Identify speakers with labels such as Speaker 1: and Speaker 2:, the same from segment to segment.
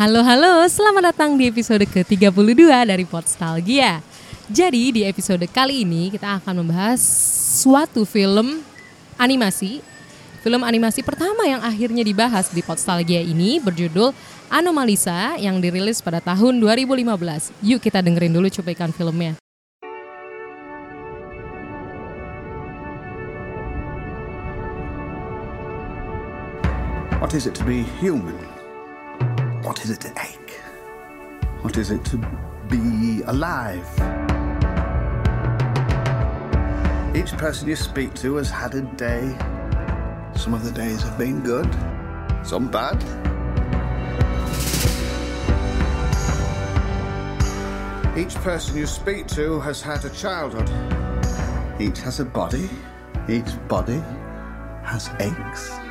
Speaker 1: Halo halo, selamat datang di episode ke-32 dari Podstalgia. Jadi di episode kali ini kita akan membahas suatu film animasi. Film animasi pertama yang akhirnya dibahas di Podstalgia ini berjudul Anomalisa yang dirilis pada tahun 2015. Yuk kita dengerin dulu cuplikan filmnya.
Speaker 2: What is it to be human? What is it to ache? What is it to be alive? Each person you speak to has had a day. Some of the days have been good, some bad. Each person you speak to has had a childhood. Each has a body. Each body has aches.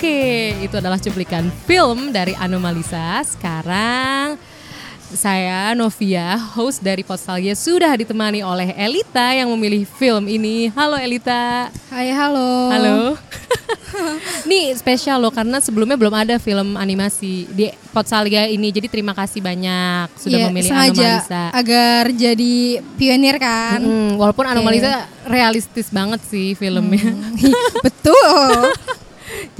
Speaker 1: Oke, itu adalah cuplikan film dari Anomalisa. Sekarang saya Novia, host dari Postalgia sudah ditemani oleh Elita yang memilih film ini. Halo Elita.
Speaker 3: Hai, halo.
Speaker 1: Halo. Nih spesial loh karena sebelumnya belum ada film animasi di Potsalga ini. Jadi terima kasih banyak sudah
Speaker 3: Iya,
Speaker 1: memilih
Speaker 3: sengaja
Speaker 1: Anomalisa.
Speaker 3: agar jadi pionir kan.
Speaker 1: Mm, walaupun
Speaker 3: Oke.
Speaker 1: Anomalisa realistis banget sih filmnya.
Speaker 3: Betul.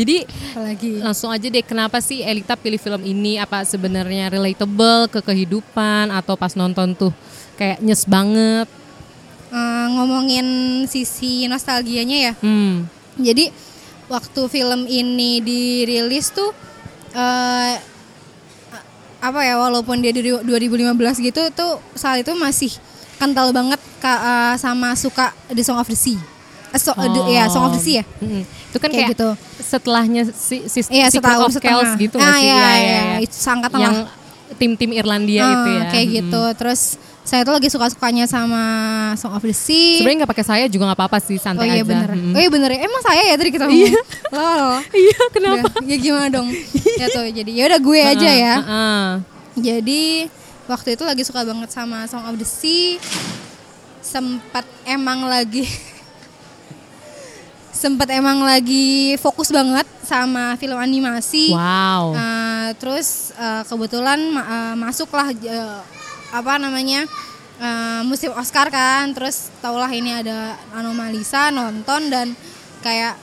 Speaker 1: Jadi
Speaker 3: Apalagi
Speaker 1: langsung aja deh kenapa sih Elita pilih film ini? Apa sebenarnya relatable ke kehidupan atau pas nonton tuh kayak nyes banget?
Speaker 3: eh, ngomongin sisi nostalgianya ya.
Speaker 1: Hmm.
Speaker 3: Jadi waktu film ini dirilis tuh eh apa ya walaupun dia dari 2015 gitu tuh saat itu masih kental banget ka- eh, sama suka The Song of the Sea. Eh, so- eh, the- ya Song of the Sea ya.
Speaker 1: Mm-mm. Itu kan
Speaker 3: Kayak
Speaker 1: kayak,
Speaker 3: gitu.
Speaker 1: setelahnya si, si
Speaker 3: Iya
Speaker 1: Secret
Speaker 3: setahun
Speaker 1: of. Kells gitu
Speaker 3: ah, iya,
Speaker 1: Iya,
Speaker 3: iya,
Speaker 1: iya, iya.
Speaker 3: itu sangkatan
Speaker 1: Yang
Speaker 3: lah.
Speaker 1: tim-tim Irlandia
Speaker 3: Ah,
Speaker 1: itu ya.
Speaker 3: kayak
Speaker 1: Mm-mm.
Speaker 3: gitu. Terus saya tuh lagi suka-sukanya sama Song of the Sea.
Speaker 1: Sebenarnya nggak pakai saya juga nggak apa-apa sih
Speaker 3: Oh
Speaker 1: santai
Speaker 3: iya
Speaker 1: aja.
Speaker 3: bener.
Speaker 1: Mm-mm.
Speaker 3: Oh iya bener. Emang saya ya tadi kita ngomong. Lol.
Speaker 1: Iya kenapa?
Speaker 3: Udah, ya gimana dong? ya tuh jadi ya udah gue aja ya.
Speaker 1: Heeh.
Speaker 3: Jadi waktu itu lagi suka banget sama Song of the Sea. Sempat emang lagi sempat emang lagi fokus banget sama film animasi.
Speaker 1: Wow.
Speaker 3: Uh, terus uh, kebetulan uh, masuklah uh, apa namanya uh, musim Oscar kan. Terus taulah ini ada Anomalisa nonton dan kayak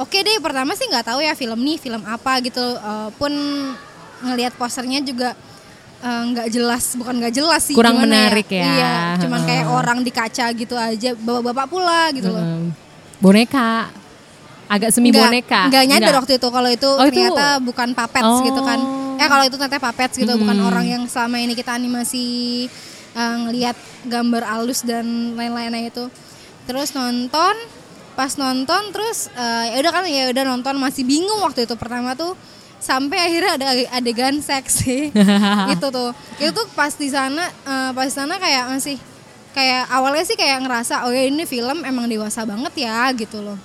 Speaker 3: oke deh pertama sih nggak tahu ya film nih film apa gitu. Uh, pun ngelihat posternya juga uh, nggak jelas bukan nggak jelas sih
Speaker 1: Kurang
Speaker 3: gimana
Speaker 1: menarik ya.
Speaker 3: iya cuman kayak orang di kaca gitu aja bapak-bapak pula gitu loh.
Speaker 1: Boneka. Agak semi
Speaker 3: Nggak-
Speaker 1: boneka.
Speaker 3: nggak nyadar
Speaker 1: Nggak?
Speaker 3: waktu itu kalau itu
Speaker 1: Oh, itu-
Speaker 3: ternyata bukan puppets gitu kan
Speaker 1: Oh.
Speaker 3: eh kalau itu ternyata puppets gitu bukan
Speaker 1: Hmm.
Speaker 3: orang yang selama ini kita animasi eh, ngelihat gambar alus dan lain-lainnya itu terus nonton pas nonton terus eh, ya udah kan ya udah nonton masih bingung waktu itu pertama tuh sampai akhirnya ada adegan seks sih itu tuh itu tuh pas di sana eh, pas di sana kayak masih kayak awalnya sih kayak ngerasa oh ya ini film emang dewasa banget ya gitu loh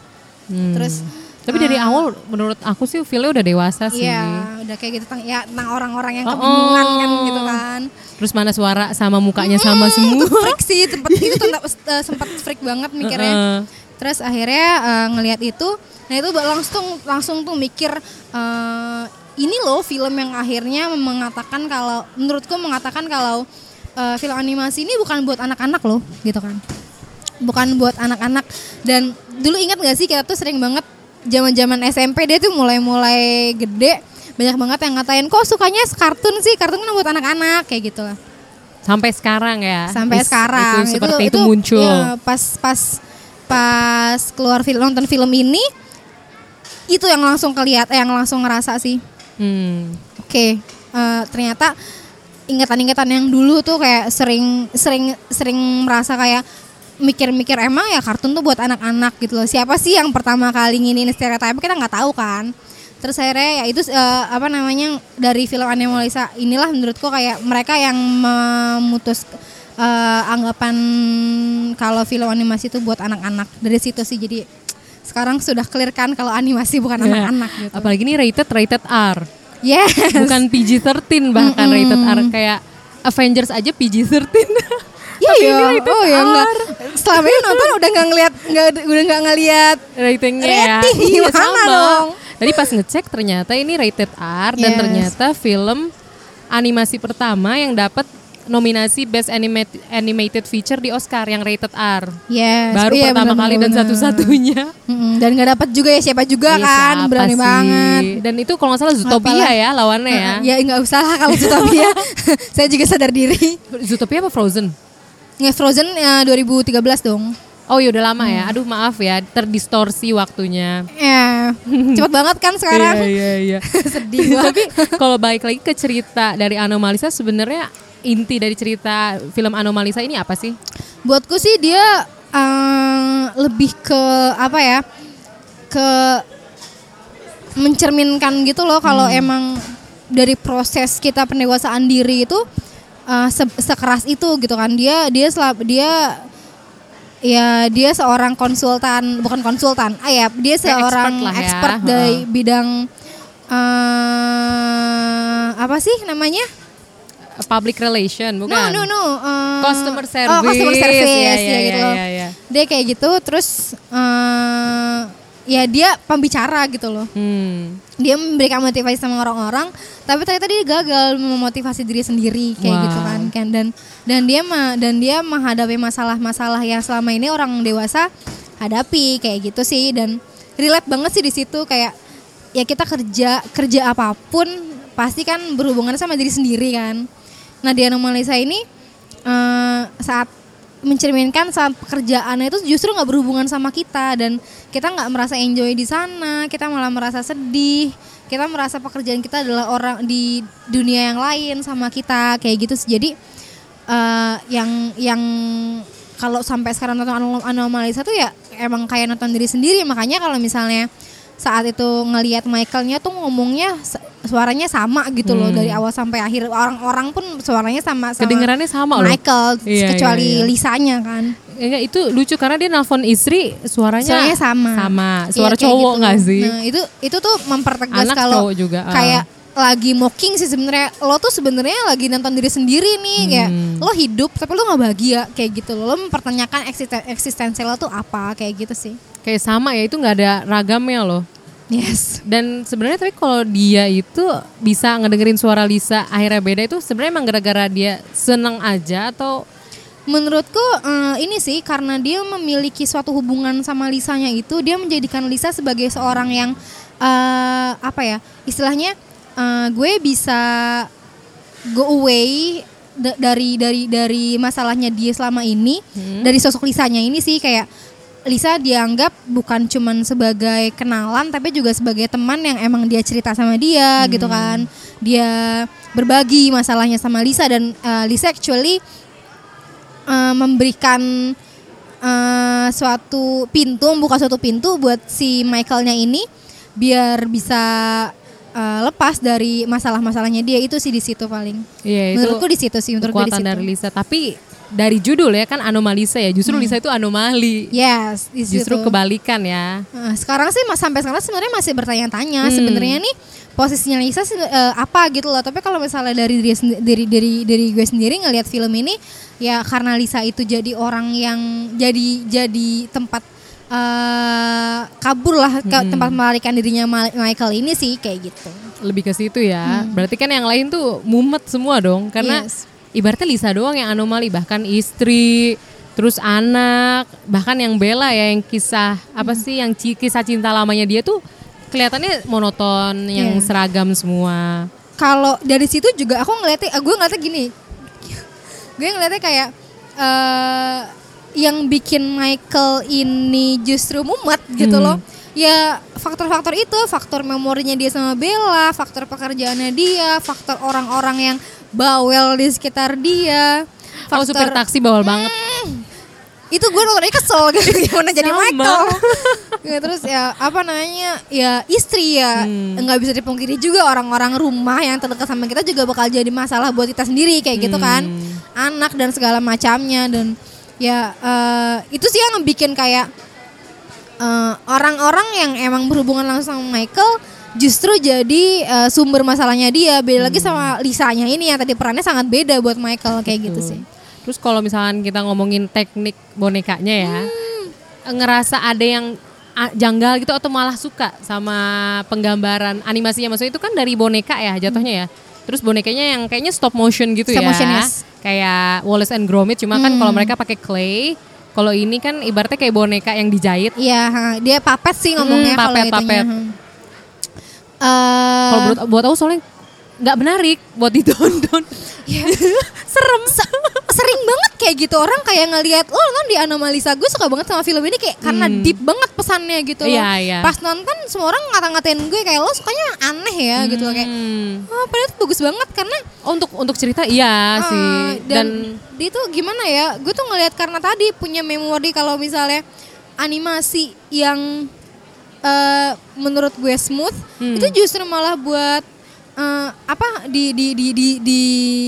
Speaker 1: Hmm.
Speaker 3: terus
Speaker 1: Tapi dari
Speaker 3: eh,
Speaker 1: awal menurut aku sih filmnya udah dewasa sih.
Speaker 3: Iya, udah kayak gitu tentang ya tentang orang-orang yang
Speaker 1: Oh,
Speaker 3: kebingungan
Speaker 1: oh.
Speaker 3: kan gitu kan.
Speaker 1: Terus mana suara sama mukanya sama semua.
Speaker 3: Itu freak sih, tempat itu tempat eh, sempat freak banget mikirnya.
Speaker 1: Heeh.
Speaker 3: Terus akhirnya eh, ngelihat itu, nah itu langsung langsung tuh mikir eh, ini loh film yang akhirnya mengatakan kalau menurutku mengatakan kalau eh, film animasi ini bukan buat anak-anak loh, gitu kan. Bukan buat anak-anak dan dulu ingat gak sih kita tuh sering banget zaman-zaman SMP dia tuh mulai-mulai gede banyak banget yang ngatain kok sukanya kartun sih kartun kan buat anak-anak kayak gitu lah
Speaker 1: Sampai sekarang ya.
Speaker 3: sampai
Speaker 1: Is-
Speaker 3: sekarang
Speaker 1: Itu seperti itu, muncul.
Speaker 3: ya, pas pas pas keluar film nonton film ini itu yang langsung kelihat eh, yang langsung ngerasa sih
Speaker 1: Hmm.
Speaker 3: oke eh, ternyata ingatan-ingatan yang dulu tuh kayak sering sering sering merasa kayak mikir-mikir emang ya kartun tuh buat anak-anak gitu loh siapa sih yang pertama kali nginin stereotip kita nggak tahu kan terus akhirnya ya itu eh, apa namanya dari film Animalisa inilah menurutku kayak mereka yang memutus eh, anggapan kalau film animasi itu buat anak-anak dari situ sih jadi sekarang sudah clear kan kalau animasi bukan
Speaker 1: Ya.
Speaker 3: anak-anak gitu.
Speaker 1: Apalagi ini rated rated R.
Speaker 3: Yes.
Speaker 1: Bukan PG-13 bahkan rated R kayak Avengers aja PG-13.
Speaker 3: Iya
Speaker 1: Tapi
Speaker 3: iya. Oh ya enggak. Selama ini nonton udah nggak ngeliat nggak udah nggak ngeliat
Speaker 1: ratingnya ya.
Speaker 3: Rating
Speaker 1: Iya,
Speaker 3: gimana
Speaker 1: sama.
Speaker 3: dong?
Speaker 1: Tadi pas ngecek ternyata ini rated R dan
Speaker 3: Yes.
Speaker 1: ternyata film animasi pertama yang dapat nominasi Best Animated, Animated Feature di Oscar yang rated R.
Speaker 3: Yes.
Speaker 1: Baru
Speaker 3: iya,
Speaker 1: pertama
Speaker 3: benar,
Speaker 1: kali dan
Speaker 3: benar.
Speaker 1: satu-satunya.
Speaker 3: Mm-mm, dan nggak dapat juga ya siapa juga
Speaker 1: Iya,
Speaker 3: kan
Speaker 1: siapa
Speaker 3: berani
Speaker 1: sih?
Speaker 3: banget.
Speaker 1: Dan itu kalau nggak salah Zootopia
Speaker 3: Apalah.
Speaker 1: ya lawannya ya.
Speaker 3: Ya nggak usah lah kalau Zootopia. Saya juga sadar diri.
Speaker 1: Zootopia apa Frozen?
Speaker 3: Nge Frozen ya, 2013 dong.
Speaker 1: Oh iya udah lama
Speaker 3: Hmm.
Speaker 1: ya. Aduh maaf ya, terdistorsi waktunya.
Speaker 3: Ya, cepet banget kan sekarang.
Speaker 1: Iya iya iya.
Speaker 3: Sedih banget.
Speaker 1: Tapi kalau balik lagi ke cerita dari Anomalisa sebenarnya inti dari cerita film Anomalisa ini apa sih?
Speaker 3: Buatku sih dia eh, lebih ke apa ya? Ke mencerminkan gitu loh kalau emang dari proses kita pendewasaan diri itu eh, se- sekeras itu gitu kan. Dia dia selap, dia ya dia seorang konsultan bukan konsultan ah ya dia seorang
Speaker 1: expert lah ya.
Speaker 3: expert
Speaker 1: Heeh.
Speaker 3: dari bidang eh apa sih namanya
Speaker 1: Public relation bukan?
Speaker 3: No, no, no. eh,
Speaker 1: Customer service.
Speaker 3: Oh, customer service
Speaker 1: Iya,
Speaker 3: ya,
Speaker 1: iya,
Speaker 3: gitu.
Speaker 1: iya, iya.
Speaker 3: Dia kayak gitu, terus eh ya dia pembicara gitu loh.
Speaker 1: Hmm.
Speaker 3: Dia memberikan motivasi sama orang-orang, tapi ternyata dia gagal memotivasi diri sendiri kayak
Speaker 1: Wow.
Speaker 3: gitu kan. kan dan dan dia ma- dan dia menghadapi masalah-masalah yang selama ini orang dewasa hadapi kayak gitu sih dan relate banget sih di situ kayak ya kita kerja kerja apa pun pasti kan berhubungan sama diri sendiri kan. Nah di Anomalisa ini eh, saat mencerminkan saat pekerjaan itu justru nggak berhubungan sama kita dan kita nggak merasa enjoy di sana, kita malah merasa sedih, kita merasa pekerjaan kita adalah orang di dunia yang lain sama kita kayak gitu. Jadi eh, yang yang kalau sampai sekarang nonton Anom- Anomalisa tuh ya emang kayak nonton diri sendiri makanya kalau misalnya saat itu ngelihat Michaelnya tuh ngomongnya suaranya sama gitu loh dari awal sampai akhir orang-orang pun suaranya sama sama
Speaker 1: Kedengerannya sama loh.
Speaker 3: Michael
Speaker 1: Iya,
Speaker 3: kecuali
Speaker 1: iya, iya.
Speaker 3: Lisanya kan
Speaker 1: Enggak itu lucu karena dia nelpon istri suaranya
Speaker 3: suaranya sama
Speaker 1: Sama. Suara
Speaker 3: Iya, kayak
Speaker 1: cowok
Speaker 3: gitu.
Speaker 1: nggak sih?
Speaker 3: nah itu itu tuh mempertegas
Speaker 1: Anak
Speaker 3: kalau
Speaker 1: cowok juga, ah.
Speaker 3: kayak lagi mocking sih sebenarnya lo tuh sebenarnya lagi nonton diri sendiri nih kayak
Speaker 1: Hmm.
Speaker 3: lo hidup tapi lo nggak bahagia kayak gitu lo mempertanyakan eksisten- eksistensi lo tuh apa kayak gitu sih
Speaker 1: Kayak sama ya itu nggak ada ragamnya loh.
Speaker 3: Yes.
Speaker 1: Dan sebenarnya tapi kalau dia itu bisa ngedengerin suara Lisa akhirnya beda itu sebenarnya emang gara-gara dia seneng aja atau?
Speaker 3: Menurutku eh, ini sih karena dia memiliki suatu hubungan sama Lisanya itu dia menjadikan Lisa sebagai seorang yang eh, apa ya istilahnya eh, gue bisa go away da- dari dari dari masalahnya dia selama ini dari sosok Lisanya ini sih kayak Lisa dianggap bukan cuman sebagai kenalan tapi juga sebagai teman yang emang dia cerita sama dia gitu kan dia berbagi masalahnya sama Lisa dan eh, Lisa actually eh, memberikan eh, suatu pintu, membuka suatu pintu buat si Michaelnya ini biar bisa eh, lepas dari masalah-masalahnya dia itu sih di situ paling.
Speaker 1: Iya itu
Speaker 3: Menurutku di situ sih, menurutku di situ.
Speaker 1: dari Lisa. Tapi dari judul ya kan anomalisa ya. Justru Lisa itu anomali.
Speaker 3: Yes,
Speaker 1: Justru
Speaker 3: situ.
Speaker 1: kebalikan ya.
Speaker 3: Nah, sekarang sih mas sampai sekarang sebenarnya masih bertanya-tanya
Speaker 1: Hmm.
Speaker 3: sebenarnya nih posisinya Lisa eh, apa gitu loh. Tapi kalau misalnya dari diri dari dari dari gue sendiri ngelihat film ini ya karena Lisa itu jadi orang yang jadi jadi tempat eh, kabur lah
Speaker 1: Hmm.
Speaker 3: tempat melarikan dirinya Michael ini sih kayak gitu.
Speaker 1: Lebih ke situ ya. Berarti kan yang lain tuh mumet semua dong. Karena
Speaker 3: Yes.
Speaker 1: Ibaratnya Lisa doang yang anomali. Bahkan istri, terus anak, bahkan yang Bella ya yang kisah apa sih yang kisah cinta lamanya dia tuh kelihatannya monoton, yang
Speaker 3: Iya.
Speaker 1: seragam semua.
Speaker 3: Kalau dari situ juga aku ngeliatnya, gue ngeliatnya gini, gue ngeliatnya kayak eh yang bikin Michael ini justru mumet gitu
Speaker 1: Hmm.
Speaker 3: loh. Ya faktor-faktor itu, faktor memorinya dia sama Bella, faktor pekerjaannya dia, faktor orang-orang yang bawel di sekitar dia,
Speaker 1: Oh super taksi bawal banget.
Speaker 3: itu gue nontonnya kesel gitu gimana jadi
Speaker 1: Sama.
Speaker 3: Michael Ya, terus ya apa namanya ya istri ya
Speaker 1: Hmm.
Speaker 3: nggak bisa dipungkiri juga orang-orang rumah yang terdekat sama kita juga bakal jadi masalah buat kita sendiri kayak gitu kan
Speaker 1: Hmm.
Speaker 3: anak dan segala macamnya dan ya eh, itu sih yang bikin kayak eh, orang-orang yang emang berhubungan langsung sama Michael justru jadi eh, sumber masalahnya dia beda lagi sama Lisanya ini yang tadi perannya sangat beda buat Michael kayak gitu
Speaker 1: Betul.
Speaker 3: sih
Speaker 1: Terus kalau misalkan kita ngomongin teknik bonekanya ya, ngerasa ada yang janggal gitu atau malah suka sama penggambaran animasinya maksudnya itu kan dari boneka ya jatuhnya ya. Terus bonekanya yang kayaknya stop motion gitu
Speaker 3: Stop
Speaker 1: ya.
Speaker 3: motion, yes.
Speaker 1: Kayak Wallace and Gromit cuma kan
Speaker 3: Hmm.
Speaker 1: kalau mereka pakai clay, kalau ini kan ibaratnya kayak boneka yang dijahit.
Speaker 3: Iya, dia papet sih ngomongnya
Speaker 1: Hmm,
Speaker 3: kalau
Speaker 1: papet,
Speaker 3: itunya. Hmm. Eh,
Speaker 1: Kalau buat buat aku soalnya nggak menarik buat ditonton.
Speaker 3: ya,
Speaker 1: Serem.
Speaker 3: sering banget kayak gitu orang kayak ngelihat lo nonton di Anomalisa gue suka banget sama film ini kayak karena deep banget pesannya gitu loh.
Speaker 1: Iya, iya.
Speaker 3: Pas nonton semua orang ngata-ngatain gue kayak lo sukanya aneh ya gitu loh kayak.
Speaker 1: Hmm.
Speaker 3: Oh, padahal itu bagus banget karena
Speaker 1: Oh, untuk untuk cerita iya sih.
Speaker 3: ah,
Speaker 1: Dan,
Speaker 3: dan, dia tuh gimana ya? Gue tuh ngelihat karena tadi punya memori kalau misalnya animasi yang eh, menurut gue smooth
Speaker 1: Hmm.
Speaker 3: itu justru malah buat eh, apa di di di di, di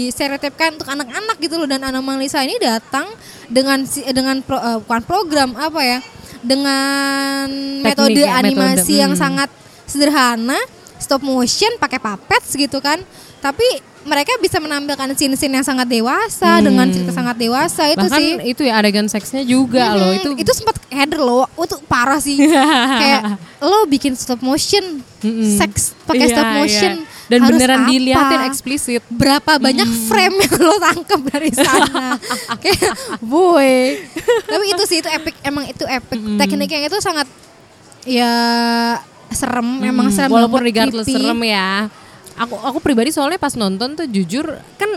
Speaker 3: stereotipkan untuk anak-anak gitu loh dan Anomalisa ini datang dengan dengan pro, eh, bukan program apa ya dengan metode
Speaker 1: ya,
Speaker 3: animasi
Speaker 1: metode,
Speaker 3: yang
Speaker 1: hmm.
Speaker 3: sangat sederhana stop motion pakai puppets gitu kan tapi mereka bisa menampilkan scene-scene yang sangat dewasa dengan cerita sangat dewasa itu
Speaker 1: bahkan
Speaker 3: sih
Speaker 1: itu ya adegan seksnya juga loh
Speaker 3: Hmm,
Speaker 1: itu
Speaker 3: itu sempat header loh itu parah sih kayak lo bikin stop motion
Speaker 1: Mm-mm.
Speaker 3: seks pakai
Speaker 1: Iya,
Speaker 3: stop
Speaker 1: iya.
Speaker 3: motion
Speaker 1: dan
Speaker 3: harus
Speaker 1: beneran
Speaker 3: apa?
Speaker 1: dilihatin eksplisit
Speaker 3: berapa banyak
Speaker 1: Hmm.
Speaker 3: frame yang lo tangkap dari sana kayak boy tapi itu sih itu epic emang itu epic
Speaker 1: Hmm.
Speaker 3: tekniknya itu sangat ya serem emang
Speaker 1: Hmm,
Speaker 3: serem
Speaker 1: walaupun regardless
Speaker 3: creepy.
Speaker 1: serem ya aku aku pribadi soalnya pas nonton tuh jujur kan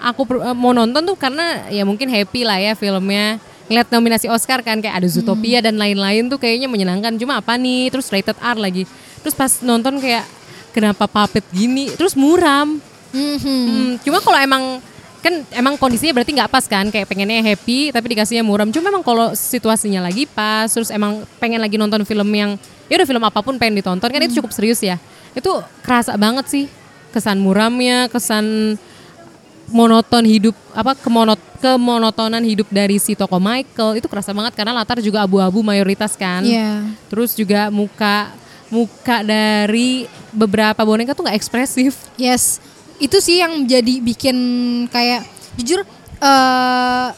Speaker 1: aku eh, mau nonton tuh karena ya mungkin happy lah ya filmnya. Ngeliat nominasi Oscar kan kayak ada Zootopia dan lain-lain tuh kayaknya menyenangkan. Cuma apa nih? Terus rated R lagi. Terus pas nonton kayak kenapa puppet gini? Terus muram.
Speaker 3: Mhm.
Speaker 1: Hmm, cuma kalau emang kan emang kondisinya berarti nggak pas kan? Kayak pengennya happy tapi dikasihnya muram. Cuma emang kalau situasinya lagi pas terus emang pengen lagi nonton film yang ya udah film apa pun pengen ditonton kan itu cukup serius ya. Itu kerasa banget sih kesan muramnya kesan monoton hidup apa kemonot kemonotonan hidup dari si tokoh Michael itu kerasa banget karena latar juga abu-abu mayoritas kan
Speaker 3: Iya.
Speaker 1: terus juga muka muka dari beberapa boneka tuh nggak ekspresif
Speaker 3: Yes, itu sih yang jadi bikin kayak jujur eh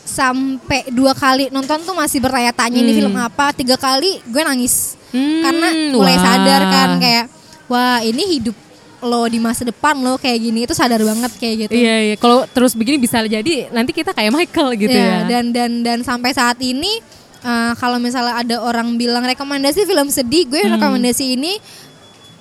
Speaker 3: sampai dua kali nonton tuh masih bertanya-tanya ini
Speaker 1: Hmm.
Speaker 3: film apa. Tiga kali gue nangis
Speaker 1: Hmm,
Speaker 3: karena mulai
Speaker 1: wah.
Speaker 3: sadar kan kayak wah ini hidup lo di masa depan lo kayak gini itu sadar banget kayak gitu.
Speaker 1: Iya iya. Kalau terus begini bisa jadi nanti kita kayak Michael gitu
Speaker 3: Iya,
Speaker 1: ya.
Speaker 3: Dan dan dan sampai saat ini eh, kalau misalnya ada orang bilang rekomendasi film sedih, gue rekomendasi ini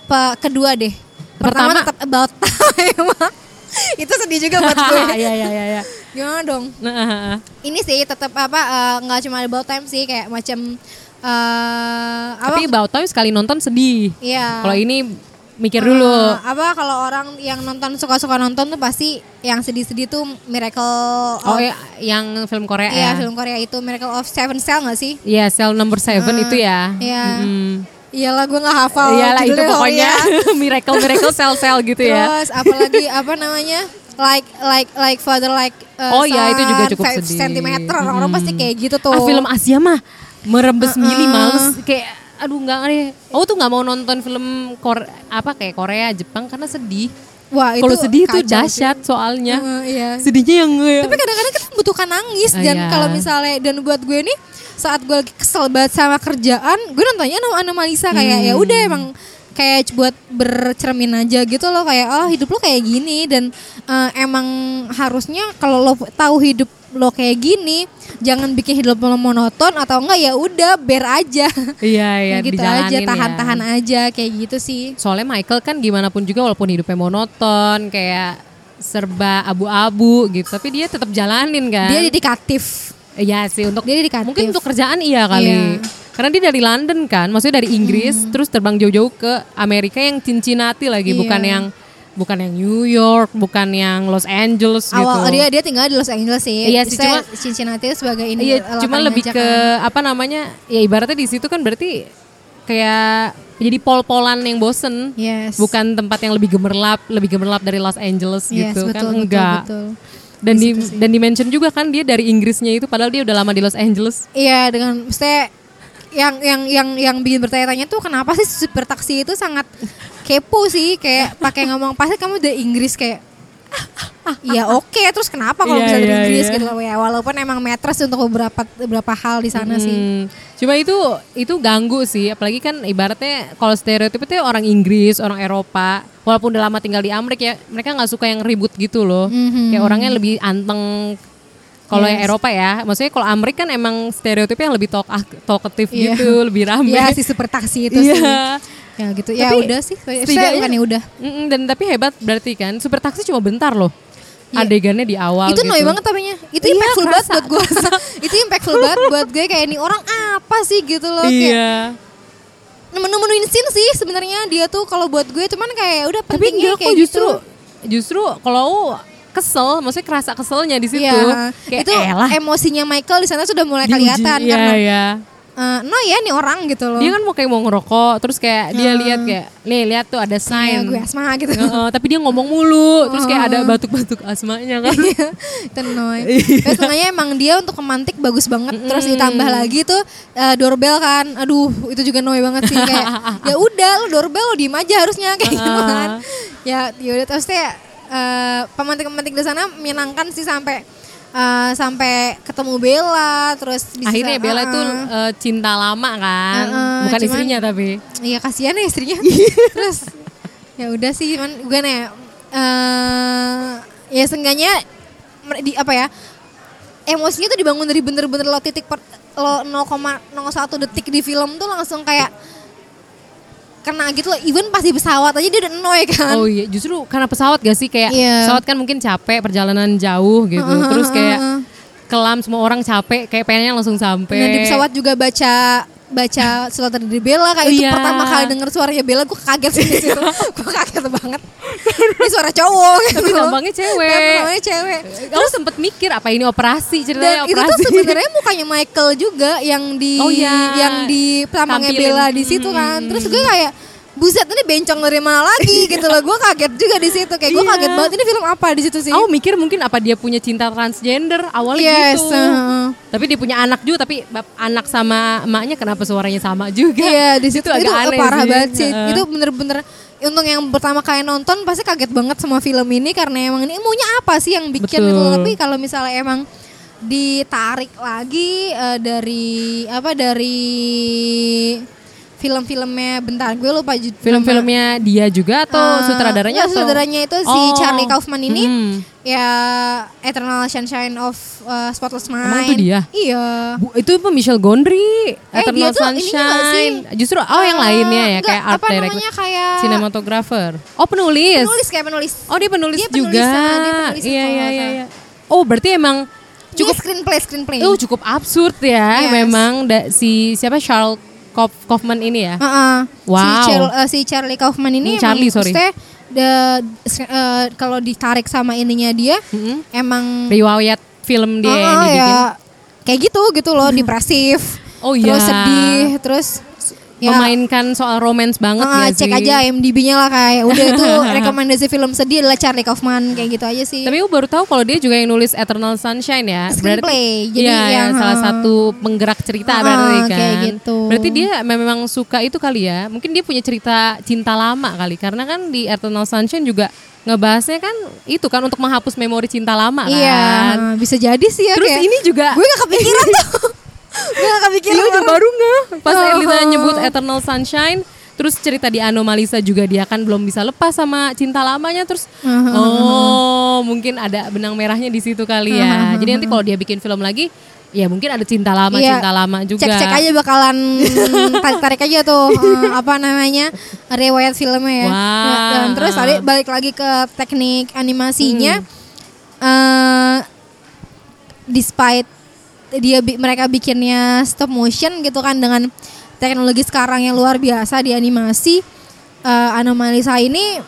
Speaker 3: pe- kedua deh. Pertama,
Speaker 1: Pertama-
Speaker 3: tetap About Time. itu sedih juga buat gue.
Speaker 1: Iya iya iya. iya.
Speaker 3: Gimana dong?
Speaker 1: Nah,
Speaker 3: Ini sih tetap apa eh, nggak cuma About Time sih kayak macam eh apa?
Speaker 1: tapi About Time sekali nonton sedih.
Speaker 3: Iya.
Speaker 1: Kalau ini mikir
Speaker 3: Eh,
Speaker 1: dulu.
Speaker 3: apa kalau orang yang nonton suka-suka nonton tuh pasti yang sedih-sedih tuh Miracle
Speaker 1: Oh
Speaker 3: of
Speaker 1: ya, yang film Korea
Speaker 3: Iya,
Speaker 1: ya.
Speaker 3: film Korea itu Miracle of Seven Cell gak sih?
Speaker 1: Iya, Cell Number Seven
Speaker 3: Eh,
Speaker 1: itu ya.
Speaker 3: iya.
Speaker 1: Mm-mm.
Speaker 3: Iyalah gue gak hafal
Speaker 1: Iyalah itu
Speaker 3: judulnya,
Speaker 1: pokoknya
Speaker 3: oh iya.
Speaker 1: miracle miracle cell cell gitu ya.
Speaker 3: Terus apalagi apa namanya? Like like like father like uh,
Speaker 1: Oh iya, itu juga cukup sedih.
Speaker 3: centimeter orang-orang
Speaker 1: Hmm.
Speaker 3: pasti kayak gitu tuh.
Speaker 1: Ah, film Asia mah merembes
Speaker 3: Uh-uh.
Speaker 1: mili males kayak aduh nggak deh. Oh tuh nggak mau nonton film Korea apa kayak Korea Jepang karena sedih.
Speaker 3: Wah itu
Speaker 1: Kalau sedih itu dahsyat soalnya.
Speaker 3: Uh, iya.
Speaker 1: Sedihnya yang
Speaker 3: Tapi kadang-kadang kita membutuhkan nangis
Speaker 1: Ah,
Speaker 3: dan
Speaker 1: iya.
Speaker 3: kalau misalnya dan buat gue nih saat gue lagi kesel banget sama kerjaan, gue nontonnya sama Anomalisa kayak
Speaker 1: Hmm.
Speaker 3: ya udah emang kayak buat bercermin aja gitu loh kayak oh hidup lo kayak gini dan eh, emang harusnya kalau lo tahu hidup lo kayak gini jangan bikin hidup lo monoton atau enggak ya udah bear aja
Speaker 1: Iya iya
Speaker 3: gitu aja
Speaker 1: ya.
Speaker 3: tahan-tahan aja kayak gitu sih
Speaker 1: Soalnya Michael kan gimana pun juga walaupun hidupnya monoton kayak serba abu-abu gitu, tapi dia tetap jalanin kan.
Speaker 3: dia dedikatif
Speaker 1: Iya sih untuk
Speaker 3: dia dedikatif
Speaker 1: mungkin untuk kerjaan iya kali.
Speaker 3: Iya.
Speaker 1: Karena dia dari London kan, maksudnya dari Inggris terus terbang jauh-jauh ke Amerika yang Cincinnati lagi,
Speaker 3: Iya.
Speaker 1: bukan yang bukan yang New York, bukan yang Los Angeles
Speaker 3: Awal
Speaker 1: gitu.
Speaker 3: dia dia tinggal di Los Angeles sih.
Speaker 1: Iya sih,
Speaker 3: Saya
Speaker 1: cuma-
Speaker 3: Cincinnati sebagai ini
Speaker 1: Iya, cuma lebih ke
Speaker 3: kan.
Speaker 1: apa namanya? Ya ibaratnya di situ kan berarti kayak jadi pol-polan yang bosen.
Speaker 3: Yes.
Speaker 1: Bukan tempat yang lebih gemerlap, lebih gemerlap dari Los Angeles
Speaker 3: Yes,
Speaker 1: gitu
Speaker 3: betul,
Speaker 1: kan
Speaker 3: betul,
Speaker 1: enggak.
Speaker 3: betul.
Speaker 1: Dan
Speaker 3: Di
Speaker 1: di, dan di mention juga kan dia dari Inggrisnya itu padahal dia udah lama di Los Angeles.
Speaker 3: Iya dengan maksudnya yang yang yang yang bikin bertanya-tanya tuh kenapa sih supir taksi itu sangat kepo sih kayak pakai ngomong pasti kamu dari Inggris kayak ya oke terus kenapa kalau
Speaker 1: Iya,
Speaker 3: bisa dari
Speaker 1: iya,
Speaker 3: Inggris
Speaker 1: iya.
Speaker 3: gitu loh ya walaupun emang matters untuk beberapa beberapa hal di sana sih
Speaker 1: Hmm, Cuma itu itu ganggu sih, apalagi kan ibaratnya kalau stereotip itu orang Inggris, orang Eropa, walaupun udah lama tinggal di Amerika ya, mereka nggak suka yang ribut gitu loh.
Speaker 3: Mhm.
Speaker 1: Kayak orangnya lebih anteng. Kalau yang
Speaker 3: Yes.
Speaker 1: Eropa ya, maksudnya kalau Amerika kan emang stereotipnya yang lebih talk talkative
Speaker 3: Iya.
Speaker 1: gitu, lebih rame.
Speaker 3: ya si supir taksi itu
Speaker 1: Iya.
Speaker 3: sih ya gitu ya
Speaker 1: Tapi
Speaker 3: udah sih saya bukan ya udah
Speaker 1: dan tapi hebat berarti kan, super taksi cuma bentar loh.
Speaker 3: Iya.
Speaker 1: Adegannya di awal
Speaker 3: itu
Speaker 1: gitu.
Speaker 3: noy banget tapinya itu
Speaker 1: Iya,
Speaker 3: impactful banget buat gue itu impactful banget buat gue kayak ini orang apa sih gitu loh
Speaker 1: Iya.
Speaker 3: menu-menuin scene sih sebenarnya dia tuh kalau buat gue cuman kayak udah
Speaker 1: Tapi
Speaker 3: pentingnya
Speaker 1: enggak
Speaker 3: kayak
Speaker 1: kok justru
Speaker 3: gitu.
Speaker 1: justru kalau kesel, maksudnya kerasa keselnya di situ.
Speaker 3: Iya,
Speaker 1: Kayak
Speaker 3: itu
Speaker 1: elah.
Speaker 3: emosinya Michael di sana sudah mulai
Speaker 1: diuji.
Speaker 3: kelihatan
Speaker 1: Iya,
Speaker 3: karena
Speaker 1: iya.
Speaker 3: eh, no ya nih orang gitu loh.
Speaker 1: Dia kan mau kayak mau ngerokok, terus kayak dia lihat kayak, nih lihat tuh ada
Speaker 3: Kayak
Speaker 1: sign.
Speaker 3: gue asma gitu.
Speaker 1: Heeh, tapi dia ngomong mulu, terus kayak ada batuk-batuk asmanya kan.
Speaker 3: itu noy.
Speaker 1: Iya.
Speaker 3: Terus makanya emang dia untuk kemantik bagus banget. Terus ditambah lagi tuh eh, doorbell kan. Aduh, itu juga noy banget sih kayak ya udah lo doorbell lo diem aja harusnya kayak gitu kan. Ya yaudah terus kayak eh, pemantik-pemantik di sana menyenangkan sih sampai eh, sampai ketemu Bella terus bisa-
Speaker 1: Akhirnya Bella itu
Speaker 3: Heeh.
Speaker 1: eh, cinta lama kan,
Speaker 3: Heeh,
Speaker 1: bukan
Speaker 3: cuman-
Speaker 1: istrinya tapi.
Speaker 3: Iya kasihan ya istrinya. Terus ya udah sih cuman gue nih eh ya seenggaknya mer- di apa ya emosinya tuh dibangun dari bener-bener lo titik per, lo 0,01 detik di film tuh langsung kayak kena gitu loh. Even pas di pesawat aja dia udah annoy kan.
Speaker 1: Oh iya, justru karena pesawat gak sih? Kayak
Speaker 3: Iya.
Speaker 1: pesawat kan mungkin capek perjalanan jauh gitu,
Speaker 3: Heeh,
Speaker 1: terus kayak kelam semua orang capek, kayak pengennya langsung sampai.
Speaker 3: Nah di pesawat juga baca baca surat dari Bella kayak itu
Speaker 1: Iya.
Speaker 3: pertama kali denger suaranya Bella gue kaget sih di situ gue kaget banget ini suara cowok gitu
Speaker 1: Tapi tampangnya cewek.
Speaker 3: tampangnya cewek
Speaker 1: Terus sempet mikir apa ini operasi
Speaker 3: dan itu
Speaker 1: operasi.
Speaker 3: tuh sebenarnya mukanya Michael juga yang di
Speaker 1: Oh iya.
Speaker 3: yang di tampangnya
Speaker 1: Tampilin.
Speaker 3: Bella di situ kan terus gue kayak buset ini bencong dari mana lagi gitu loh gue kaget juga di situ kayak gue
Speaker 1: Iya.
Speaker 3: kaget banget ini film apa di situ sih
Speaker 1: Aku mikir mungkin apa dia punya cinta transgender awalnya
Speaker 3: Yes,
Speaker 1: gitu.
Speaker 3: heeh.
Speaker 1: Tapi dia punya anak juga tapi anak sama emaknya kenapa suaranya sama juga?
Speaker 3: Iya di situ itu,
Speaker 1: agak aneh
Speaker 3: parah
Speaker 1: sih.
Speaker 3: banget sih.
Speaker 1: Heeh.
Speaker 3: Itu bener-bener untuk yang pertama kali nonton pasti kaget banget sama film ini karena emang ini maunya apa sih yang bikin
Speaker 1: Betul.
Speaker 3: itu. Tapi kalau misalnya emang ditarik lagi eh, dari apa dari film-filmnya bentar gue lupa
Speaker 1: Film-filmnya dia juga atau
Speaker 3: Eh,
Speaker 1: sutradaranya?
Speaker 3: enggak,
Speaker 1: atau-
Speaker 3: sutradaranya itu si
Speaker 1: Oh.
Speaker 3: Charlie Kaufman ini
Speaker 1: Hmm.
Speaker 3: ya Eternal Sunshine of uh, Spotless Mind.
Speaker 1: Emang itu dia?
Speaker 3: Iya.
Speaker 1: Bu, itu apa Michelle Gondry, Eternal
Speaker 3: ini nggak
Speaker 1: Sunshine. Justru oh yang
Speaker 3: Eh,
Speaker 1: lainnya ya
Speaker 3: enggak,
Speaker 1: kayak art
Speaker 3: apa
Speaker 1: director,
Speaker 3: namanya kayak
Speaker 1: cinematographer. Oh penulis.
Speaker 3: penulis kayak penulis.
Speaker 1: Oh dia penulis
Speaker 3: Dia
Speaker 1: juga.
Speaker 3: penulisan, dia penulis
Speaker 1: iya iya iya. iya. Oh berarti emang
Speaker 3: Cukup screenplay screenplay.
Speaker 1: itu cukup absurd ya
Speaker 3: Yes.
Speaker 1: memang da- si siapa Charles Kauf- Kaufman ini ya.
Speaker 3: Heeh.
Speaker 1: Wow.
Speaker 3: Si, Char- eh, si Charlie Kaufman ini
Speaker 1: Hmm, Charlie, sorry.
Speaker 3: the- eh, kalau ditarik sama ininya dia
Speaker 1: Mm-mm.
Speaker 3: emang
Speaker 1: Riwayat film dia yang
Speaker 3: Oh,
Speaker 1: dibikin.
Speaker 3: ya kayak gitu gitu loh depresif.
Speaker 1: Oh,
Speaker 3: Terus
Speaker 1: iya.
Speaker 3: sedih, terus ya
Speaker 1: Memainkan soal romance banget
Speaker 3: ah,
Speaker 1: gak
Speaker 3: cek
Speaker 1: sih?
Speaker 3: aja IMDb-nya lah kayak udah itu rekomendasi film sedih adalah Charlie Kaufman kayak gitu aja sih.
Speaker 1: Tapi aku baru tahu kalau dia juga yang nulis Eternal Sunshine ya.
Speaker 3: Screenplay, jadi
Speaker 1: Iya,
Speaker 3: yang,
Speaker 1: ya, salah
Speaker 3: uh,
Speaker 1: satu penggerak cerita
Speaker 3: uh,
Speaker 1: berarti kan.
Speaker 3: kayak gitu.
Speaker 1: Berarti dia memang suka itu kali ya. Mungkin dia punya cerita cinta lama kali karena kan di Eternal Sunshine juga ngebahasnya kan itu kan untuk menghapus memori cinta lama kan.
Speaker 3: Iya, bisa jadi sih ya
Speaker 1: Terus
Speaker 3: kayak-
Speaker 1: ini juga
Speaker 3: gue gak kepikiran tuh. gue gak kepikiran.
Speaker 1: Iya juga
Speaker 3: karena-
Speaker 1: baru nggak pas. Elita nyebut Eternal Sunshine terus cerita di Anomalisa juga dia kan belum bisa lepas sama cinta lamanya terus
Speaker 3: Uh-huh.
Speaker 1: oh mungkin ada benang merahnya di situ kali ya jadi nanti kalau dia bikin film lagi ya mungkin ada cinta lama
Speaker 3: Iya.
Speaker 1: cinta lama juga
Speaker 3: Cek-cek aja bakalan tarik-tarik aja tuh eh, apa namanya riwayat filmnya ya.
Speaker 1: Wah.
Speaker 3: Nah, Dan terus tadi balik lagi ke teknik animasinya.
Speaker 1: Hmm.
Speaker 3: eh despite dia mereka bikinnya stop motion gitu kan dengan teknologi sekarang yang luar biasa di animasi, eh Anomalisa ini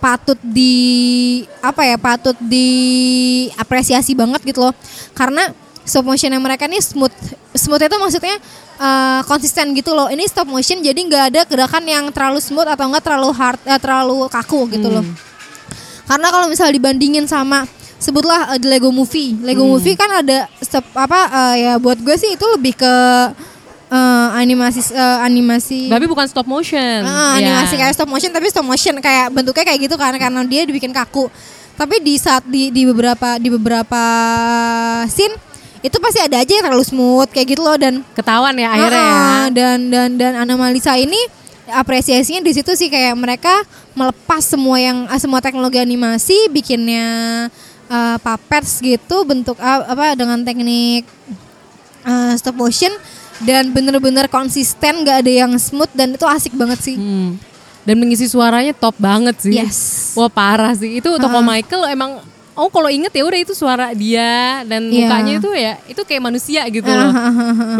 Speaker 3: patut di apa ya patut diapresiasi banget gitu loh. Karena stop motion yang mereka nih smooth smooth itu maksudnya eh, konsisten gitu loh. Ini stop motion jadi nggak ada gerakan yang terlalu smooth atau enggak terlalu hard eh, terlalu kaku gitu loh. Karena kalau misalnya dibandingin sama sebutlah the Lego Movie. Lego Movie kan ada apa eh, ya buat gue sih itu lebih ke eh, animasi eh, animasi
Speaker 1: Tapi bukan stop motion.
Speaker 3: Ah,
Speaker 1: Ya.
Speaker 3: animasi kayak stop motion tapi stop motion kayak bentuknya kayak gitu kan karena dia dibikin kaku. Tapi di saat di di beberapa di beberapa scene itu pasti ada aja yang terlalu smooth kayak gitu loh dan
Speaker 1: ketahuan ya akhirnya ya.
Speaker 3: Ah, dan dan dan Anomalisa ini apresiasinya di situ sih kayak mereka melepas semua yang ah, semua teknologi animasi bikinnya eh, puppets gitu bentuk ah, apa dengan teknik eh, stop motion dan bener-bener konsisten gak ada yang smooth dan itu asik banget sih
Speaker 1: Hmm. Dan mengisi suaranya top banget sih.
Speaker 3: Yes.
Speaker 1: Wah parah sih. Itu toko
Speaker 3: Ah.
Speaker 1: Michael emang Oh kalau inget ya udah itu suara dia dan
Speaker 3: Iya.
Speaker 1: mukanya itu ya itu kayak manusia gitu loh.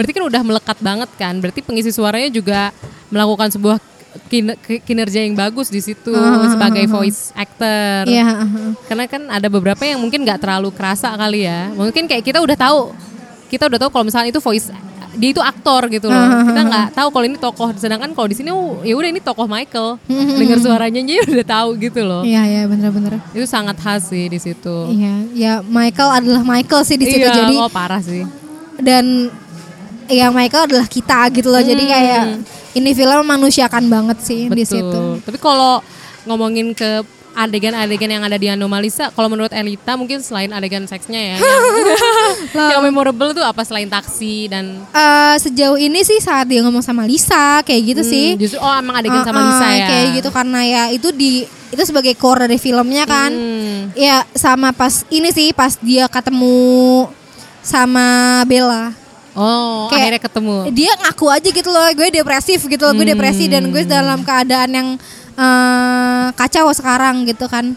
Speaker 1: Berarti kan udah melekat banget kan. Berarti pengisi suaranya juga melakukan sebuah kinerja yang bagus di situ sebagai voice actor.
Speaker 3: Iya.
Speaker 1: Karena kan ada beberapa yang mungkin nggak terlalu kerasa kali ya. Mungkin kayak kita udah tahu, kita udah tahu kalau misalnya itu voice dia itu aktor gitu loh. Kita nggak tahu kalau ini tokoh. Sedangkan kalau di sini oh, ya udah ini tokoh Michael. Dengar suaranya aja udah tahu gitu loh.
Speaker 3: Iya iya bener-bener.
Speaker 1: Itu sangat khas sih di situ.
Speaker 3: Iya ya Michael adalah Michael sih di situ
Speaker 1: Iya,
Speaker 3: jadi
Speaker 1: oh parah sih.
Speaker 3: dan ya Michael adalah kita gitu loh jadi kayak ini film memanusiakan banget sih di situ.
Speaker 1: Betul. Tapi kalau ngomongin ke adegan-adegan yang ada di Anomalisa, kalau menurut Elita mungkin selain adegan seksnya ya, yang, yang memorable tuh apa selain taksi dan
Speaker 3: Eh, sejauh ini sih saat dia ngomong sama Lisa kayak gitu sih.
Speaker 1: Hmm, justru oh emang adegan sama
Speaker 3: Uh, uh,
Speaker 1: Lisa ya.
Speaker 3: Kayak gitu karena ya itu di itu sebagai core dari filmnya kan.
Speaker 1: Hmm.
Speaker 3: Ya sama pas ini sih pas dia ketemu sama Bella.
Speaker 1: Oh,
Speaker 3: Kayak-
Speaker 1: akhirnya ketemu.
Speaker 3: Dia ngaku aja gitu loh, gue depresif gitu loh, gue
Speaker 1: Hmm.
Speaker 3: depresi dan gue dalam keadaan yang eh, kacau sekarang gitu kan.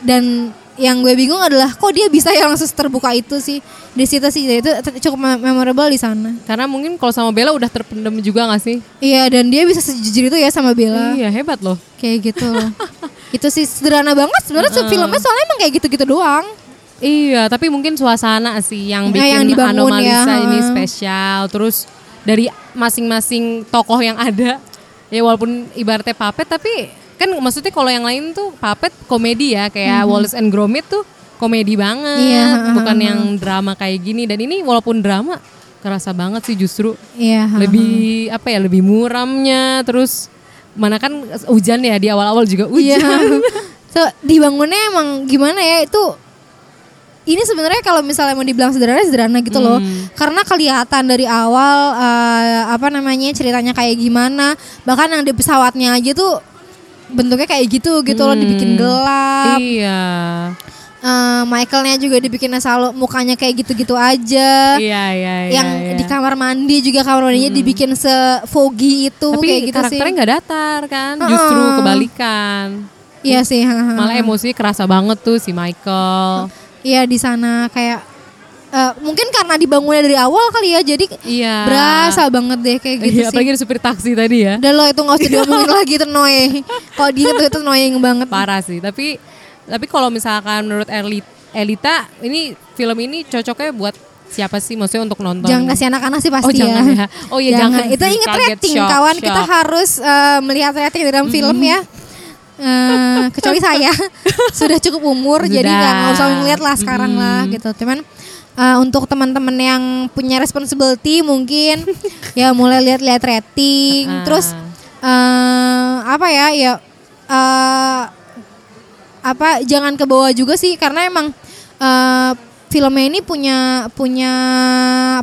Speaker 3: Dan yang gue bingung adalah kok dia bisa ya langsung terbuka itu sih di situ sih itu cukup mem- memorable di sana.
Speaker 1: Karena mungkin kalau sama Bella udah terpendam juga gak sih?
Speaker 3: Iya dan dia bisa sejujur itu ya sama Bella.
Speaker 1: Iya, hebat loh.
Speaker 3: kayak gitu loh. itu sih sederhana banget sebenarnya uh filmnya soalnya emang kayak gitu-gitu doang
Speaker 1: Iya, tapi mungkin suasana sih yang
Speaker 3: Ya,
Speaker 1: bikin
Speaker 3: yang dibangun
Speaker 1: Anomalisa
Speaker 3: ya,
Speaker 1: ini spesial. Terus dari masing-masing tokoh yang ada, ya walaupun ibaratnya puppet, tapi kan maksudnya kalau yang lain tuh puppet komedi ya, kayak Wallace and Gromit tuh komedi banget.
Speaker 3: Iya,
Speaker 1: bukan yang drama kayak gini. Dan ini walaupun drama, kerasa banget sih justru
Speaker 3: iya
Speaker 1: lebih apa ya, lebih muramnya. Terus mana kan hujan ya di awal-awal juga
Speaker 3: iya
Speaker 1: hujan.
Speaker 3: so dibangunnya emang gimana ya itu ini sebenarnya kalau misalnya mau dibilang sederhana sederhana gitu loh
Speaker 1: Hmm.
Speaker 3: karena kelihatan dari awal eh, apa namanya ceritanya kayak gimana bahkan yang di pesawatnya aja tuh bentuknya kayak gitu gitu loh dibikin gelap
Speaker 1: Iya.
Speaker 3: Eh, Michaelnya juga dibikinnya selalu mukanya kayak gitu-gitu aja
Speaker 1: Iya, iya, iya.
Speaker 3: yang
Speaker 1: iya.
Speaker 3: di kamar mandi juga kamar mandinya dibikin se foggy itu
Speaker 1: Tapi
Speaker 3: kayak gitu sih.
Speaker 1: karakternya nggak datar kan, justru
Speaker 3: Heeh.
Speaker 1: kebalikan.
Speaker 3: Iya sih.
Speaker 1: Malah emosi kerasa banget tuh si Michael.
Speaker 3: Iya di sana kayak eh, mungkin karena dibangunnya dari awal kali ya jadi
Speaker 1: Iya.
Speaker 3: berasa banget deh kayak gitu
Speaker 1: Iya,
Speaker 3: sih.
Speaker 1: apalagi supir taksi tadi ya.
Speaker 3: Udah lo itu nggak usah diomongin lagi itu annoying. Kalau dia itu itu annoying banget.
Speaker 1: Parah sih. Tapi tapi kalau misalkan menurut Eli- Elita, ini film ini cocoknya buat siapa sih? Maksudnya untuk nonton?
Speaker 3: Jangan kasih anak-anak sih pasti
Speaker 1: Oh, jangan ya. Oh iya, jangan
Speaker 3: Itu
Speaker 1: sih.
Speaker 3: inget rating
Speaker 1: shock,
Speaker 3: kawan. Kita
Speaker 1: shock.
Speaker 3: harus eh, melihat rating dalam film ya. Eh, kecuali saya sudah cukup umur jadi
Speaker 1: Sudah.
Speaker 3: nggak nggak usah ngeliat lah sekarang lah gitu. Cuman eh, untuk teman-teman yang punya responsibility mungkin ya mulai lihat-lihat rating.
Speaker 1: Ah.
Speaker 3: Terus eh apa ya ya eh apa jangan ke bawah juga sih karena emang eh filmnya ini punya punya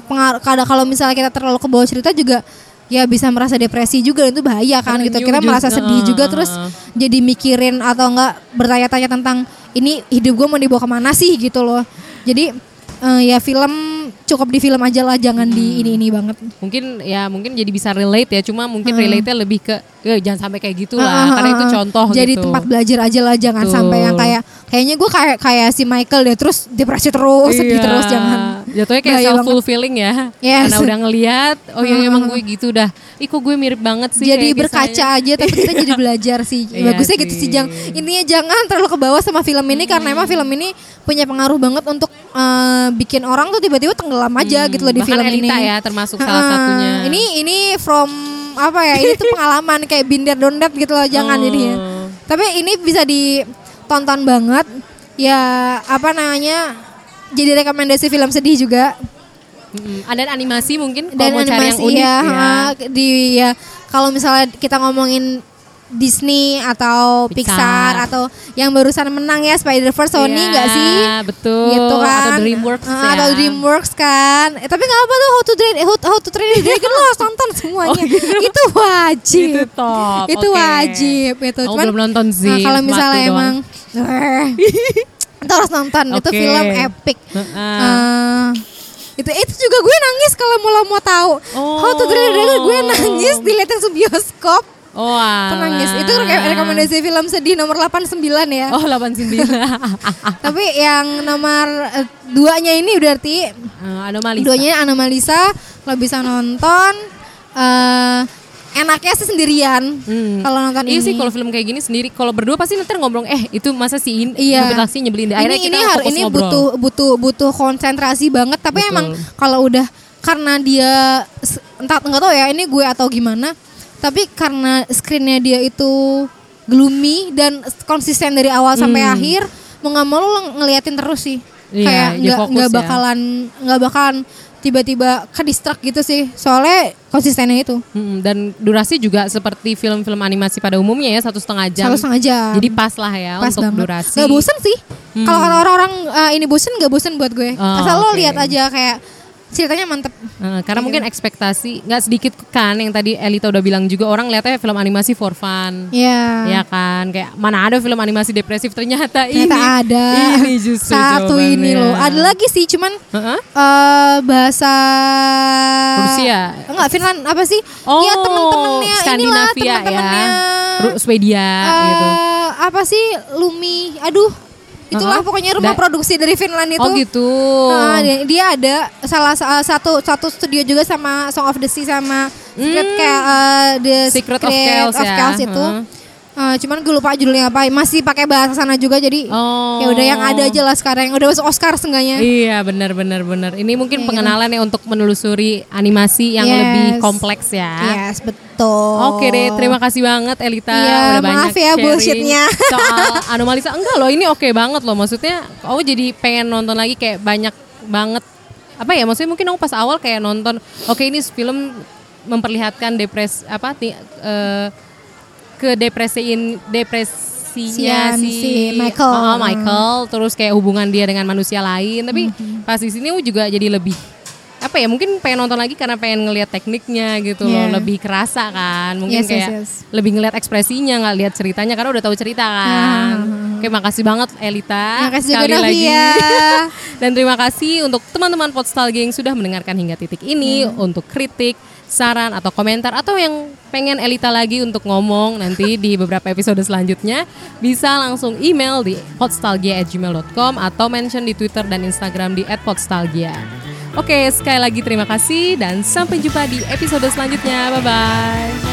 Speaker 3: pengaruh kalau misalnya kita terlalu ke bawah cerita juga ya bisa merasa depresi juga itu bahaya kan gitu. Kita merasa sedih juga terus jadi mikirin atau enggak bertanya-tanya tentang ini hidup gue mau dibawa ke mana sih? gitu loh. Jadi eh, ya film cukup di film aja lah jangan
Speaker 1: Hmm.
Speaker 3: di ini ini banget
Speaker 1: Mungkin ya mungkin jadi bisa relate ya. Cuma mungkin relate-nya lebih ke "Eh, jangan sampai kayak gitu lah. Karena itu contoh
Speaker 3: jadi
Speaker 1: gitu.
Speaker 3: tempat belajar aja lah jangan
Speaker 1: Betul.
Speaker 3: sampai yang kayak kayaknya gue kayak kayak si Michael deh terus depresi terus sedih
Speaker 1: Iya.
Speaker 3: terus jangan
Speaker 1: Jatuhnya kayak
Speaker 3: Bahaya
Speaker 1: self fulfilling ya.
Speaker 3: Yes.
Speaker 1: Karena udah ngelihat, oh iya emang gue gitu dah. Kok gue mirip banget sih.
Speaker 3: jadi berkaca
Speaker 1: kisahnya.
Speaker 3: aja tapi kita jadi belajar sih
Speaker 1: Iya
Speaker 3: bagusnya gitu sih
Speaker 1: sih.
Speaker 3: jang intinya jangan terlalu ke bawah sama film ini karena emang film ini punya pengaruh banget untuk eh, bikin orang tuh tiba-tiba tenggelam aja gitu loh di
Speaker 1: Hmm, Bahkan
Speaker 3: film
Speaker 1: Elita
Speaker 3: ini
Speaker 1: ya termasuk salah
Speaker 3: Ah,
Speaker 1: satunya.
Speaker 3: ini ini from apa ya ini tuh pengalaman kayak binder dondet gitu loh jangan
Speaker 1: Oh.
Speaker 3: ini ya tapi ini bisa ditonton banget ya apa namanya jadi rekomendasi film sedih juga
Speaker 1: Mm, Ada animasi mungkin kalau
Speaker 3: dan
Speaker 1: cari yang
Speaker 3: animasi
Speaker 1: unik
Speaker 3: ya,
Speaker 1: ya.
Speaker 3: ah, di ya kalau misalnya kita ngomongin Disney atau
Speaker 1: Pixar.
Speaker 3: Pixar, atau yang barusan menang ya Spider Verse Sony
Speaker 1: Iya,
Speaker 3: nggak sih?
Speaker 1: betul.
Speaker 3: Gitu kan?
Speaker 1: Atau DreamWorks
Speaker 3: Ah,
Speaker 1: ya.
Speaker 3: Atau DreamWorks kan. Eh, tapi nggak apa tuh How to Train How, How to Train Your Dragon lo harus nonton semuanya. itu wajib.
Speaker 1: Oh, gitu. Itu top,
Speaker 3: Itu
Speaker 1: oke.
Speaker 3: wajib itu.
Speaker 1: Aku belum nonton sih,
Speaker 3: Nah, kalau misalnya
Speaker 1: doang.
Speaker 3: emang itu harus nonton. Itu
Speaker 1: Oke.
Speaker 3: film epic.
Speaker 1: Heeh.
Speaker 3: Eh, itu itu juga gue nangis kalau mau mau tahu. How to Train Dragon gue nangis dilihatin di bioskop.
Speaker 1: Oh,
Speaker 3: Itu nangis. Itu re- rekomendasi film sedih nomor 89 ya.
Speaker 1: Oh, 89.
Speaker 3: tapi yang nomor eh, duanya ini berarti
Speaker 1: Eh, Anomalisa.
Speaker 3: duanya Anomalisa lo bisa nonton eh enaknya sih sendirian
Speaker 1: Hmm.
Speaker 3: kalau nonton
Speaker 1: Iya
Speaker 3: ini
Speaker 1: sih kalau film kayak gini sendiri kalau berdua pasti nanti ngomong eh itu masa sih in,
Speaker 3: Iya.
Speaker 1: mobil taksi nyebelin deh.
Speaker 3: ini
Speaker 1: Akhirnya
Speaker 3: ini
Speaker 1: kita
Speaker 3: har-
Speaker 1: fokus
Speaker 3: ini
Speaker 1: ngobrol.
Speaker 3: butuh butuh butuh konsentrasi banget tapi
Speaker 1: Betul.
Speaker 3: emang kalau udah karena dia entah nggak tahu ya ini gue atau gimana tapi karena screennya dia itu gloomy dan konsisten dari awal sampai
Speaker 1: Hmm.
Speaker 3: akhir mau nggak mau lo ngeliatin terus sih
Speaker 1: Iya,
Speaker 3: kayak nggak
Speaker 1: fokus
Speaker 3: nggak
Speaker 1: ya.
Speaker 3: bakalan nggak bakalan tiba-tiba ke distract gitu sih soalnya konsistennya itu
Speaker 1: Mm, dan durasi juga seperti film-film animasi pada umumnya ya satu setengah jam.
Speaker 3: satu setengah jam
Speaker 1: Jadi pas lah ya
Speaker 3: pas
Speaker 1: untuk
Speaker 3: banget
Speaker 1: durasi.
Speaker 3: nggak bosen sih
Speaker 1: Hmm.
Speaker 3: kalau orang-orang eh, ini bosen nggak bosen buat gue
Speaker 1: Oh,
Speaker 3: asal lo
Speaker 1: oke.
Speaker 3: lihat aja kayak ceritanya mantep
Speaker 1: Eh, karena
Speaker 3: Iya.
Speaker 1: mungkin ekspektasi nggak sedikit kan yang tadi Elita udah bilang juga orang lihatnya film animasi for fun.
Speaker 3: ya
Speaker 1: Ya kan, kayak mana ada film animasi depresif ternyata,
Speaker 3: ternyata
Speaker 1: ini.
Speaker 3: ada
Speaker 1: Ini justru
Speaker 3: satu ini loh ada lagi sih cuman
Speaker 1: Heeh.
Speaker 3: eh bahasa
Speaker 1: Rusia.
Speaker 3: enggak Finland apa sih
Speaker 1: Oh,
Speaker 3: ya temen-temennya inilah
Speaker 1: Skandinavia
Speaker 3: temen-temennya
Speaker 1: ya. Ru- Swedia
Speaker 3: eh,
Speaker 1: gitu.
Speaker 3: apa sih Lumi aduh itulah
Speaker 1: Uh-huh.
Speaker 3: pokoknya rumah
Speaker 1: Da-
Speaker 3: produksi dari Finland itu
Speaker 1: Oh gitu.
Speaker 3: Nah, dia, dia ada salah sa- satu satu studio juga sama Song of the Sea sama Secret
Speaker 1: Hmm.
Speaker 3: eh, the
Speaker 1: Secret of Chaos ya.
Speaker 3: Chaos itu.
Speaker 1: Heeh.
Speaker 3: Eh, cuman gue lupa judulnya apa. Masih pakai bahasa sana juga jadi
Speaker 1: Oh.
Speaker 3: ya udah yang ada aja lah sekarang yang udah masuk Oscar seenggaknya.
Speaker 1: Iya benar benar benar. Ini mungkin
Speaker 3: Kayak
Speaker 1: pengenalan ya untuk menelusuri animasi yang
Speaker 3: Yes.
Speaker 1: lebih kompleks ya.
Speaker 3: Yes, betul.
Speaker 1: Oke deh, terima kasih banget Elita
Speaker 3: Iya,
Speaker 1: udah
Speaker 3: maaf
Speaker 1: banyak
Speaker 3: ya bullshitnya.
Speaker 1: soal anomalisa. Enggak loh, ini oke banget loh. Maksudnya, aku jadi pengen nonton lagi kayak banyak banget apa ya? Maksudnya mungkin aku pas awal kayak nonton, oke ini film memperlihatkan depres apa ti- eh, ke depresiin depresinya
Speaker 3: Sian,
Speaker 1: si,
Speaker 3: si Michael.
Speaker 1: Oh, Michael, terus kayak hubungan dia dengan manusia lain. Tapi
Speaker 3: Mhm.
Speaker 1: pas di sini aku juga jadi lebih apa ya mungkin pengen nonton lagi karena pengen ngelihat tekniknya gitu loh
Speaker 3: Yeah.
Speaker 1: lebih kerasa kan mungkin
Speaker 3: Yes, yes,
Speaker 1: kayak
Speaker 3: yes.
Speaker 1: lebih ngelihat ekspresinya nggak lihat ceritanya karena udah tahu cerita kan oke makasih banget Elita
Speaker 3: Terima kasih juga
Speaker 1: sekali lagi
Speaker 3: Novia.
Speaker 1: dan terima kasih untuk teman-teman Podstalgia yang sudah mendengarkan hingga titik ini
Speaker 3: Hmm.
Speaker 1: untuk kritik saran atau komentar atau yang pengen Elita lagi untuk ngomong nanti di beberapa episode selanjutnya bisa langsung email di podstalgia@gmail.com atau mention di Twitter dan Instagram di @podstalgia. Oke, sekali lagi terima kasih dan sampai jumpa di episode selanjutnya. Bye bye.